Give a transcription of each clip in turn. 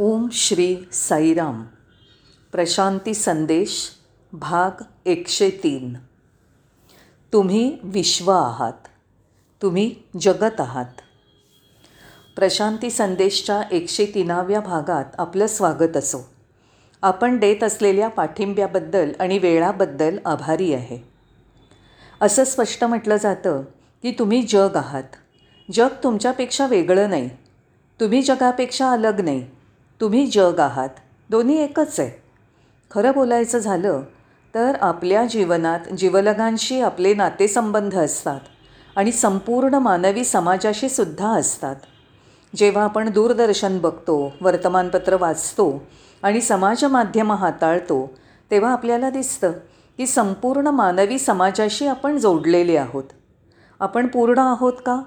ओम श्री साईराम. प्रशांती संदेश भाग एकशे तीन. तुम्ही विश्व आहात तुम्ही जगत आहात. प्रशांती संदेशच्या एकशे तीनाव्या भागात आपलं स्वागत असो. आपण देत असलेल्या पाठिंब्याबद्दल आणि वेळाबद्दल आभारी आहे. असं स्पष्ट म्हटलं जातं की तुम्ही जग आहात. जग तुमच्यापेक्षा वेगळं नाही. तुम्ही जगापेक्षा अलग नाही. तुम्ही जग आहात. दोन्ही एकच आहे. खरं बोलायचं झालं तर आपल्या जीवनात जीवलगांशी आपले नातेसंबंध असतात आणि संपूर्ण मानवी समाजाशी सुद्धा असतात. जेव्हा आपण दूरदर्शन बघतो वर्तमानपत्र वाचतो आणि समाजमाध्यमं हाताळतो तेव्हा आपल्याला दिसतं की संपूर्ण मानवी समाजाशी आपण जोडलेले आहोत. आपण पूर्ण आहोत का?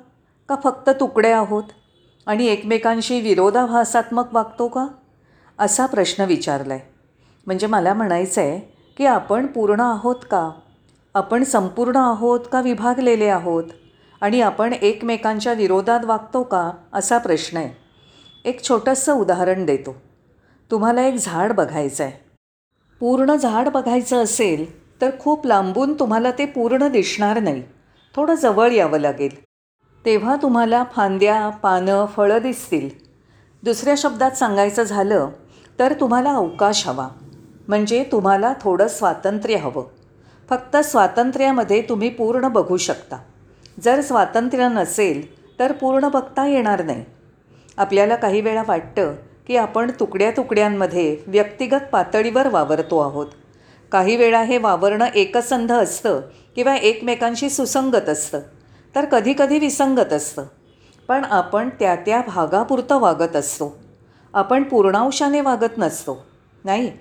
का फक्त तुकडे आहोत? आणि एकमेकांशी विरोधाभासात्मक वागतो का? असा प्रश्न विचारला आहे म्हणजे मला म्हणायचं आहे की आपण पूर्ण आहोत का? आपण संपूर्ण आहोत का विभागलेले आहोत? आणि आपण एकमेकांच्या विरोधात वागतो का? असा प्रश्न आहे. एक छोटंसं उदाहरण देतो. तुम्हाला एक झाड बघायचं आहे पूर्ण झाड बघायचं असेल तर खूप लांबून तुम्हाला ते पूर्ण दिसणार नाही. थोडं जवळ यावं लागेल. तेव्हा तुम्हाला फांद्या पानं फळं दिसतील. दुसऱ्या शब्दात सांगायचं झालं तर तुम्हाला अवकाश हवा. म्हणजे तुम्हाला थोडं स्वातंत्र्य हवं. फक्त स्वातंत्र्यामध्ये तुम्ही पूर्ण बघू शकता. जर स्वातंत्र्य नसेल तर पूर्ण बघता येणार नाही. आपल्याला काही वेळा वाटतं की आपण तुकड्या तुकड्यांमध्ये व्यक्तिगत पातळीवर वावरतो आहोत. काही वेळा हे वावरणं एकसंध असतं किंवा एकमेकांशी सुसंगत असतं. तर कधीकधी विसंगत असतं. पण आपण त्या त्या भागापुरतं वागत असतो. आपण पूर्णांशाने वागत नसतो नाही?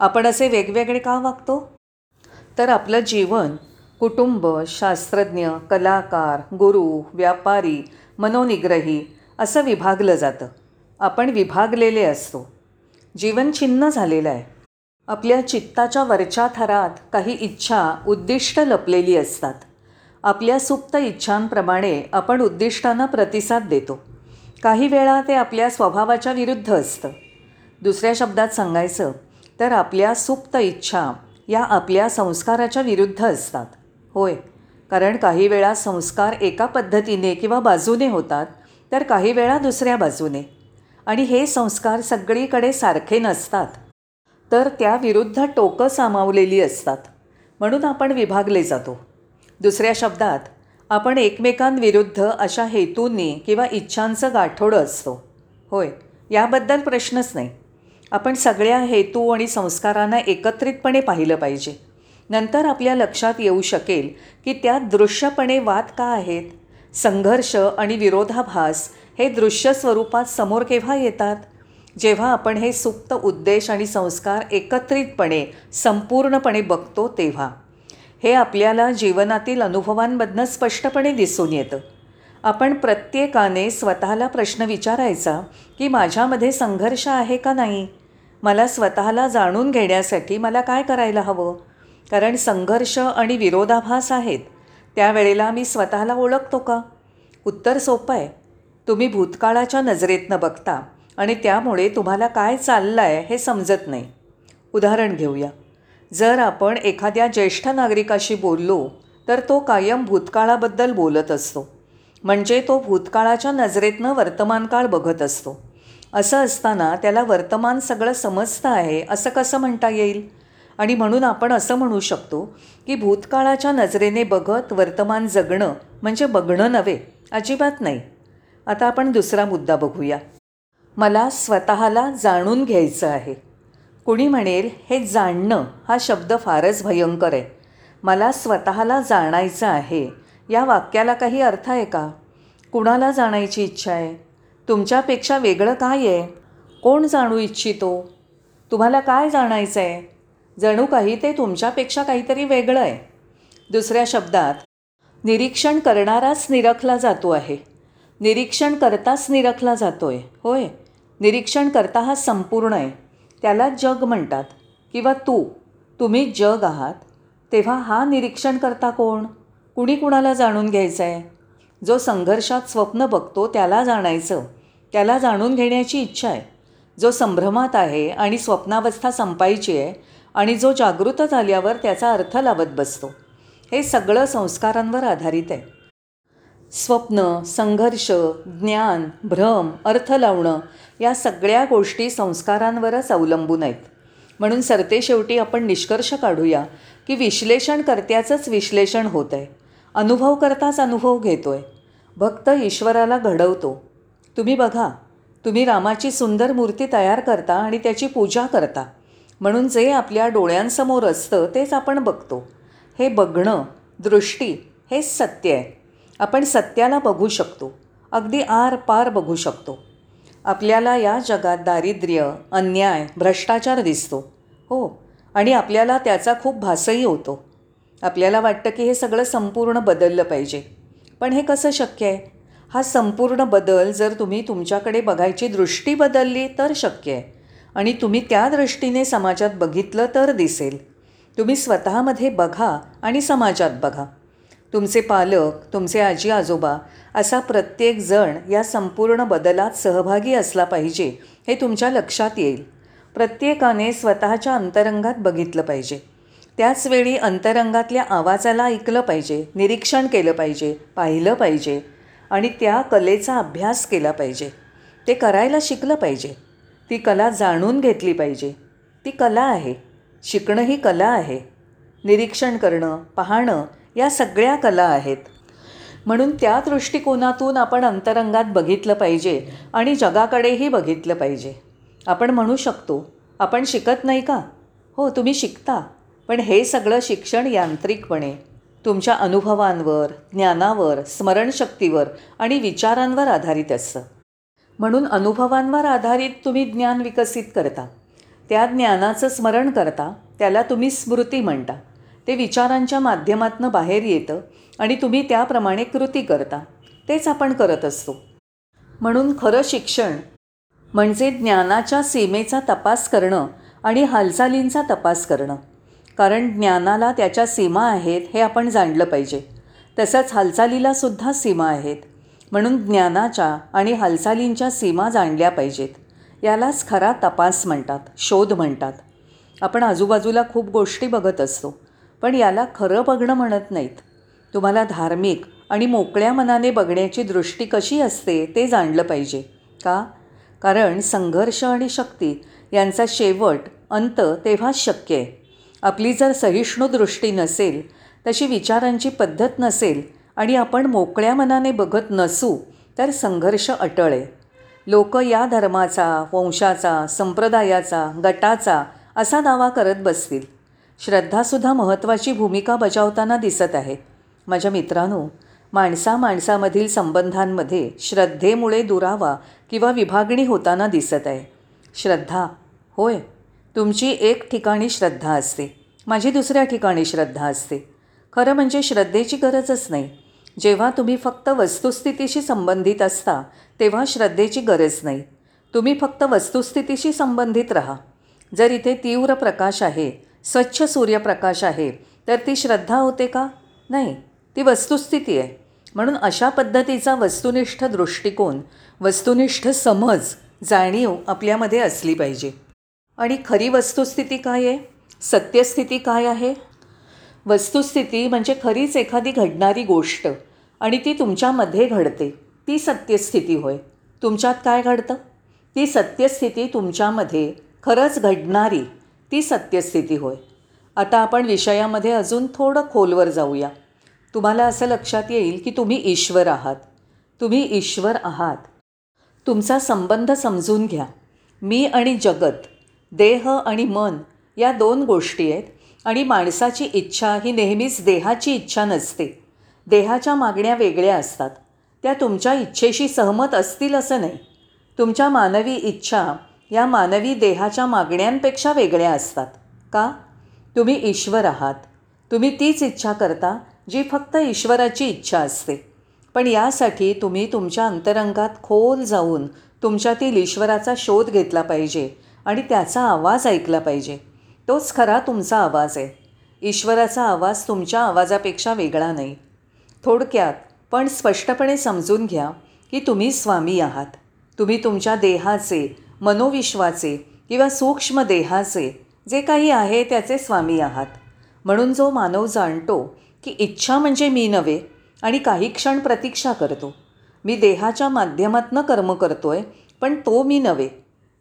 आपण असे वेगवेगळे का वागतो? तर आपलं जीवन कुटुंब शास्त्रज्ञ कलाकार गुरु व्यापारी मनोनिग्रही असं विभागलं जातं. आपण विभागलेले असतो. जीवन छिन्न झालेलं आहे. आपल्या चित्ताच्या वरच्या थरात काही इच्छा उद्दिष्ट लपलेली असतात. आपल्या सुप्त इच्छांप्रमाणे आपण उद्दिष्टांना प्रतिसाद देतो. काही वेळा ते आपल्या स्वभावाच्या विरुद्ध असतं. दुसऱ्या शब्दात सांगायचं तर आपल्या सुप्त इच्छा या आपल्या संस्काराच्या विरुद्ध असतात. होय कारण काही वेळा संस्कार एका पद्धतीने किंवा बाजूने होतात तर काही वेळा दुसऱ्या बाजूने. आणि हे संस्कार सगळीकडे सारखे नसतात. तर त्या विरुद्ध टोकं सामावलेली असतात. म्हणून आपण विभागले जातो. दुसऱ्या शब्दात आपण एकमेकांविरुद्ध अशा हेतूंनी किंवा इच्छांचं गाठोडं असतो. होय याबद्दल प्रश्नच नाही. आपण सगळ्या हेतू आणि संस्कारांना एकत्रितपणे पाहिलं पाहिजे. नंतर आपल्या लक्षात येऊ शकेल की त्यात दृश्यपणे वाद का आहेत? संघर्ष आणि विरोधाभास हे दृश्य स्वरूपात समोर केव्हा येतात? जेव्हा आपण हे सुप्त उद्देश आणि संस्कार एकत्रितपणे संपूर्णपणे बघतो तेव्हा. हे आपल्याला जीवनातील अनुभवांमधनं स्पष्टपणे दिसून येतं. आपण प्रत्येकाने स्वतःला प्रश्न विचारायचा की माझ्यामध्ये संघर्ष आहे का नाही? मला स्वतःला जाणून घेण्यासाठी मला काय करायला हवं? कारण संघर्ष आणि विरोधाभास आहेत. त्यावेळेला मी स्वतःला ओळखतो का? उत्तर सोपं आहे. तुम्ही भूतकाळाच्या नजरेतनं बघता आणि त्यामुळे तुम्हाला काय चाललं आहे हे समजत नाही. उदाहरण घेऊया. जर आपण एखाद्या ज्येष्ठ नागरिकाशी बोललो तर तो कायम भूतकाळाबद्दल बोलत असतो. म्हणजे तो भूतकाळाच्या नजरेतनं वर्तमानकाळ बघत असतो. असं असताना त्याला वर्तमान सगळं समजतं आहे असं कसं म्हणता येईल? आणि म्हणून आपण असं म्हणू शकतो की भूतकाळाच्या नजरेने बघत वर्तमान जगणं म्हणजे बघणं नव्हे अजिबात नाही. आता आपण दुसरा मुद्दा बघूया. मला स्वतःला जाणून घ्यायचं आहे. कुणी म्हणेल हे जाणणं हा शब्द फारच भयंकर आहे. मला स्वतःला जाणायचं आहे. या वाक्याला काही अर्थ आहे का? कुणाला जाणायची इच्छा आहे? तुमच्यापेक्षा वेगळं काय आहे? कोण जाणू इच्छितो? तुम्हाला काय जाणायचं आहे? जणू काही ते तुमच्यापेक्षा काहीतरी वेगळं आहे. दुसऱ्या शब्दात निरीक्षण करणाराच निरखला जातो आहे. निरीक्षण करताच निरखला जातो आहे होय. निरीक्षण करता हा संपूर्ण आहे. त्याला जग म्हणतात किंवा तू तुम्ही जग आहात तेव्हा हा निरीक्षण करता कोण? कुणी कुणाला जाणून घ्यायचं आहे जो संघर्षात स्वप्न बघतो त्याला जाणायचं त्याला जाणून घेण्याची इच्छा आहे. जो संभ्रमात आहे आणि स्वप्नावस्था संपायची आहे आणि जो जागृत झाल्यावर त्याचा अर्थ लावत बसतो. हे सगळं संस्कारांवर आधारित आहे. स्वप्न संघर्ष ज्ञान भ्रम अर्थ लावणं या सगळ्या गोष्टी संस्कारांवरच अवलंबून आहेत. म्हणून सरतेशेवटी आपण निष्कर्ष काढूया की विश्लेषणकर्त्याचंच विश्लेषण होत आहे. अनुभव करताच अनुभव घेतो आहे भक्त ईश्वराला घडवतो. तुम्ही बघा तुम्ही रामाची सुंदर मूर्ती तयार करता आणि त्याची पूजा करता. म्हणून जे आपल्या डोळ्यांसमोर असतं तेच आपण बघतो. हे बघणं दृष्टी हेच सत्य आहे. आपण सत्याला बघू शकतो. अगदी आरपार बघू शकतो. आपल्याला या जगात दारिद्र्य अन्याय भ्रष्टाचार दिसतो. हो आणि आपल्याला त्याचा खूप भासही होतो. आपल्याला वाटतं की हे सगळं संपूर्ण बदललं पाहिजे. पण हे कसं शक्य आहे? हा संपूर्ण बदल जर तुम्ही तुमच्याकडे बघायची दृष्टी बदलली तर शक्य आहे. आणि तुम्ही त्या दृष्टीने समाजात बघितलं तर दिसेल. तुम्ही स्वतःमध्ये बघा आणि समाजात बघा. तुमचे पालक तुमचे आजी आजोबा असा प्रत्येक जण या संपूर्ण बदलात सहभागी असला पाहिजे हे तुमच्या लक्षात येईल. प्रत्येकाने स्वतःच्या अंतरंगात बघितलं पाहिजे. त्याचवेळी अंतरंगातल्या आवाजाला ऐकलं पाहिजे निरीक्षण केलं पाहिजे पाहिलं पाहिजे आणि त्या कलेचा अभ्यास केला पाहिजे. ते करायला शिकलं पाहिजे. ती कला जाणून घेतली पाहिजे. ती कला आहे. शिकणं ही कला आहे. निरीक्षण करणं पाहणं या सगळ्या कला आहेत. म्हणून त्या दृष्टिकोनातून आपण अंतरंगात बघितलं पाहिजे आणि जगाकडेही बघितलं पाहिजे. आपण म्हणू शकतो आपण शिकत नाही का? हो तुम्ही शिकता. पण हे सगळं शिक्षण यांत्रिकपणे तुमच्या अनुभवांवर ज्ञानावर स्मरणशक्तीवर आणि विचारांवर आधारित असतं. म्हणून अनुभवांवर आधारित तुम्ही ज्ञान विकसित करता. त्या ज्ञानाचं स्मरण करता त्याला तुम्ही स्मृती म्हणता. ते विचारांच्या माध्यमातून बाहेर येतं आणि तुम्ही त्याप्रमाणे कृती करता. तेच आपण करत असतो. म्हणून खरं शिक्षण म्हणजे ज्ञानाच्या सीमेचा तपास करणं आणि हालचालींचा तपास करणं. कारण ज्ञानाला त्याच्या सीमा आहेत हे आपण जाणलं पाहिजे. तसंच हालचालीलासुद्धा सीमा आहेत. म्हणून ज्ञानाच्या आणि हालचालींच्या सीमा जाणल्या पाहिजेत. यालाच खरा तपास म्हणतात शोध म्हणतात. आपण आजूबाजूला खूप गोष्टी बघत असतो. पण याला खरं बघणं म्हणत नाहीत. तुम्हाला धार्मिक आणि मोकळ्या मनाने बघण्याची दृष्टी कशी असते ते जाणलं पाहिजे का? कारण संघर्ष आणि शक्ती यांचा शेवट अंत तेव्हाच शक्य आहे. आपली जर सहिष्णू दृष्टी नसेल तशी विचारांची पद्धत नसेल आणि आपण मोकळ्या मनाने बघत नसू तर संघर्ष अटळ आहे. लोक या धर्माचा वंशाचा संप्रदायाचा गटाचा असा दावा करत बसतील. श्रद्धासुद्धा महत्त्वाची भूमिका बजावताना दिसत आहे. माझ्या मित्रांनो माणसा माणसामधील संबंधांमध्ये श्रद्धेमुळे दुरावा किंवा विभागणी होताना दिसत आहे. श्रद्धा होय तुमची एक ठिकाणी श्रद्धा असते. माझी दुसऱ्या ठिकाणी श्रद्धा असते. खरं म्हणजे श्रद्धेची गरजच नाही. जेव्हा तुम्ही फक्त वस्तुस्थितीशी संबंधित असता तेव्हा श्रद्धेची गरज नाही. तुम्ही फक्त वस्तुस्थितीशी संबंधित राहा. जर इथे तीव्र प्रकाश आहे स्वच्छ सूर्यप्रकाश आहे तर ती श्रद्धा होते का? नाही ती वस्तुस्थिती आहे. म्हणून अशा पद्धतीचा वस्तुनिष्ठ दृष्टिकोन वस्तुनिष्ठ समज जाणीव आपल्यामध्ये असली पाहिजे. आणि खरी वस्तुस्थिती काय आहे? सत्यस्थिती काय आहे? वस्तुस्थिती म्हणजे खरीच एखादी घडणारी गोष्ट आणि ती तुमच्यामध्ये घडते. ती सत्यस्थिती होय. तुमच्यात काय घडतं? ती सत्यस्थिती तुमच्यामध्ये खरंच घडणारी ती सत्यस्थिती होय. आता आपण विषयामध्ये अजून थोडं खोलवर जाऊया. तुम्हाला असं लक्षात येईल की तुम्ही ईश्वर आहात. तुम्ही ईश्वर आहात. तुमचा संबंध समजून घ्या. मी आणि जगत देह आणि मन या दोन गोष्टी आहेत आणि माणसाची इच्छा ही नेहमीच देहाची इच्छा नसते. देहाच्या मागण्या वेगळ्या असतात. त्या तुमच्या इच्छेशी सहमत असतील असं नाही. तुमच्या मानवी इच्छा या मानवी देहाच्या मागण्यांपेक्षा वेगळ्या असतात. का? तुम्ही ईश्वर आहात. तुम्ही तीच इच्छा करता जी फक्त ईश्वराची इच्छा असते. पण यासाठी तुम्ही तुमच्या अंतरंगात खोल जाऊन तुमच्यातील ईश्वराचा शोध घेतला पाहिजे आणि त्याचा आवाज ऐकला पाहिजे. तोच खरा तुमचा आवाज आहे. ईश्वराचा आवाज तुमच्या आवाजापेक्षा वेगळा नाही. थोडक्यात पण स्पष्टपणे समजून घ्या की तुम्ही स्वामी आहात. तुम्ही तुमच्या देहाचे मनोविश्वाचे किंवा सूक्ष्म देहाचे जे काही आहे त्याचे स्वामी आहात. म्हणून जो मानव जाणतो की इच्छा म्हणजे मी नव्हे आणि काही क्षण प्रतीक्षा करतो. मी देहाच्या माध्यमातनं कर्म करतो आहे पण तो मी नव्हे.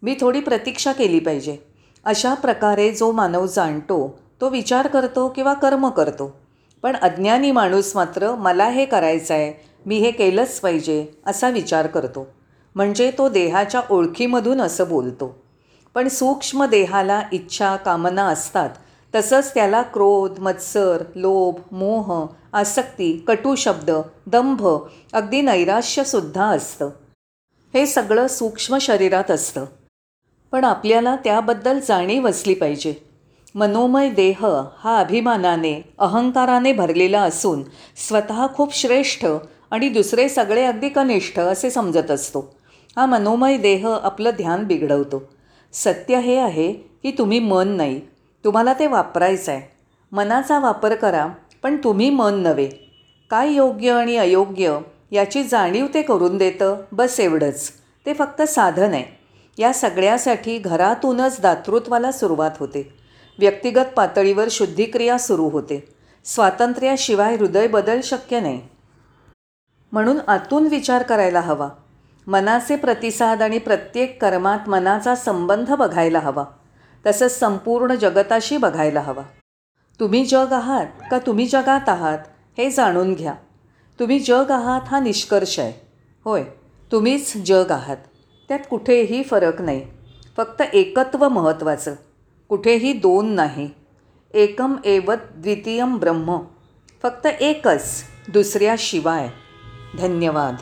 मी थोडी प्रतीक्षा केली पाहिजे. अशा प्रकारे जो मानव जाणतो तो विचार करतो किंवा कर्म करतो. पण अज्ञानी माणूस मात्र मला हे करायचं आहे मी हे केलंच पाहिजे असा विचार करतो. म्हणजे तो देहाच्या ओळखीमधून असं बोलतो. पण सूक्ष्म देहाला इच्छा कामना असतात. तसंच त्याला क्रोध मत्सर लोभ मोह आसक्ती कटू शब्द दंभ अगदी नैराश्यसुद्धा असतं. हे सगळं सूक्ष्म शरीरात असतं. पण आपल्याला त्याबद्दल जाणीव असली पाहिजे. मनोमय देह हा अभिमानाने अहंकाराने भरलेला असून स्वतः खूप श्रेष्ठ आणि दुसरे सगळे अगदी कनिष्ठ असे समजत असतो. हा मनोमय देह आपलं ध्यान बिघडवतो. सत्य हे आहे की तुम्ही मन नाही. तुम्हाला ते वापरायचं आहे मनाचा वापर करा पण तुम्ही मन नव्हे. काय योग्य आणि अयोग्य याची जाणीव ते करून देतं बस एवढंच. ते फक्त साधन आहे. या सगळ्यासाठी घरातूनच दातृत्वाला सुरुवात होते. व्यक्तिगत पातळीवर शुद्धिक्रिया सुरू होते. स्वातंत्र्याशिवाय हृदय बदल शक्य नाही. म्हणून आतून विचार करायला हवा. मनाचे प्रतिसाद आणि प्रत्येक कर्मात मनाचा संबंध बघायला हवा. तसंच संपूर्ण जगताशी बघायला हवा. तुम्ही जग आहात का तुम्ही जगात आहात हे जाणून घ्या. तुम्ही जग आहात हा निष्कर्ष आहे. होय तुम्हीच जग आहात. त्यात कुठेही फरक नाही. फक्त एकत्व महत्त्वाचं. कुठेही दोन नाही. एकम एवत द्वितीयम ब्रह्म. फक्त एकच दुसऱ्याशिवाय. धन्यवाद.